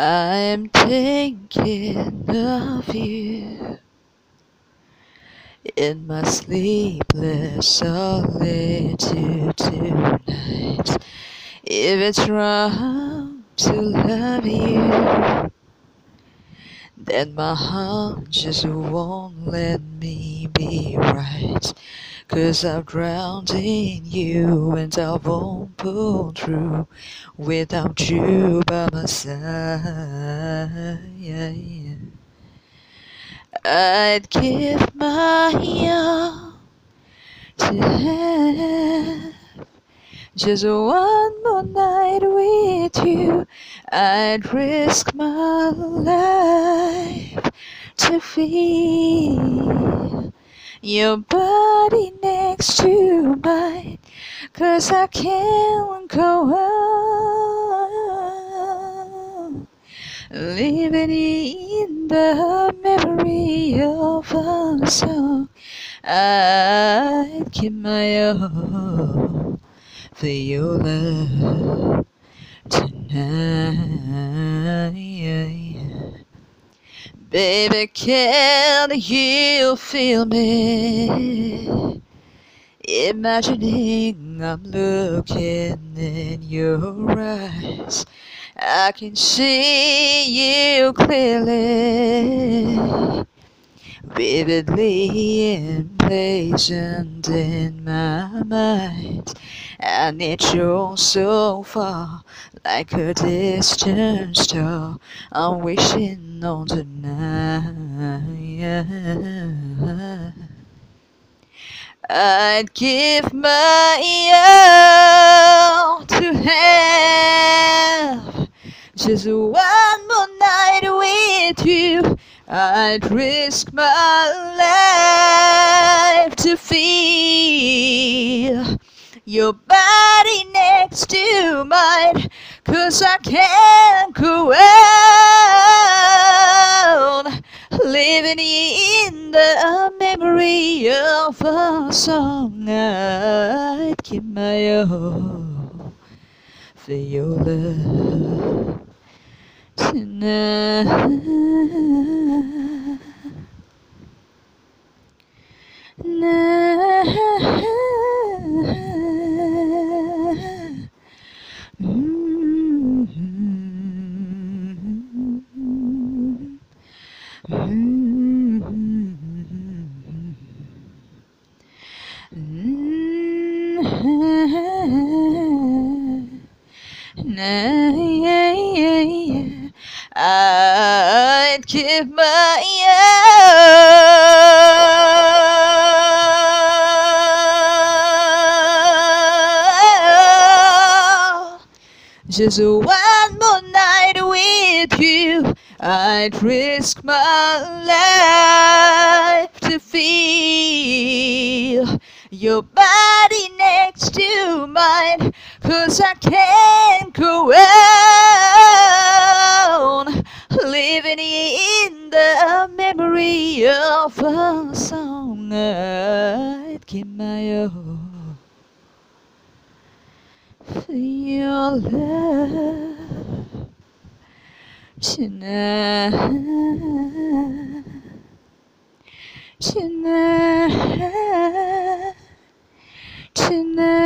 I'm thinking of you in my sleepless solitude tonight. If it's wrong to love you, then my heart just won't let me be right. Cause I've drowned in you and I won't pull through without you by my side. I'd give my all to have just one more night with you. I'd risk my life to feel your body next to mine. Cause I can't go on living in the memory of a song. I'd give my all for your love tonight. Baby, can you feel me? Imagining I'm looking in your eyes, I can see you clearly, vividly emblazoned in my mind. And it shows so far, like a distant star. I'm wishing on tonight. I'd give my all to have just one more night with you. I'd risk my life to feel your body next to mine. Cause I can't go on living in the memory of a song. I'd give my all for your love tonight. I'd give my Just one more night with you. I'd risk my life to feel your body next to mine. Cause I can't go on living in the memory of a song. I'd give my for your love tonight. Tonight. Tonight.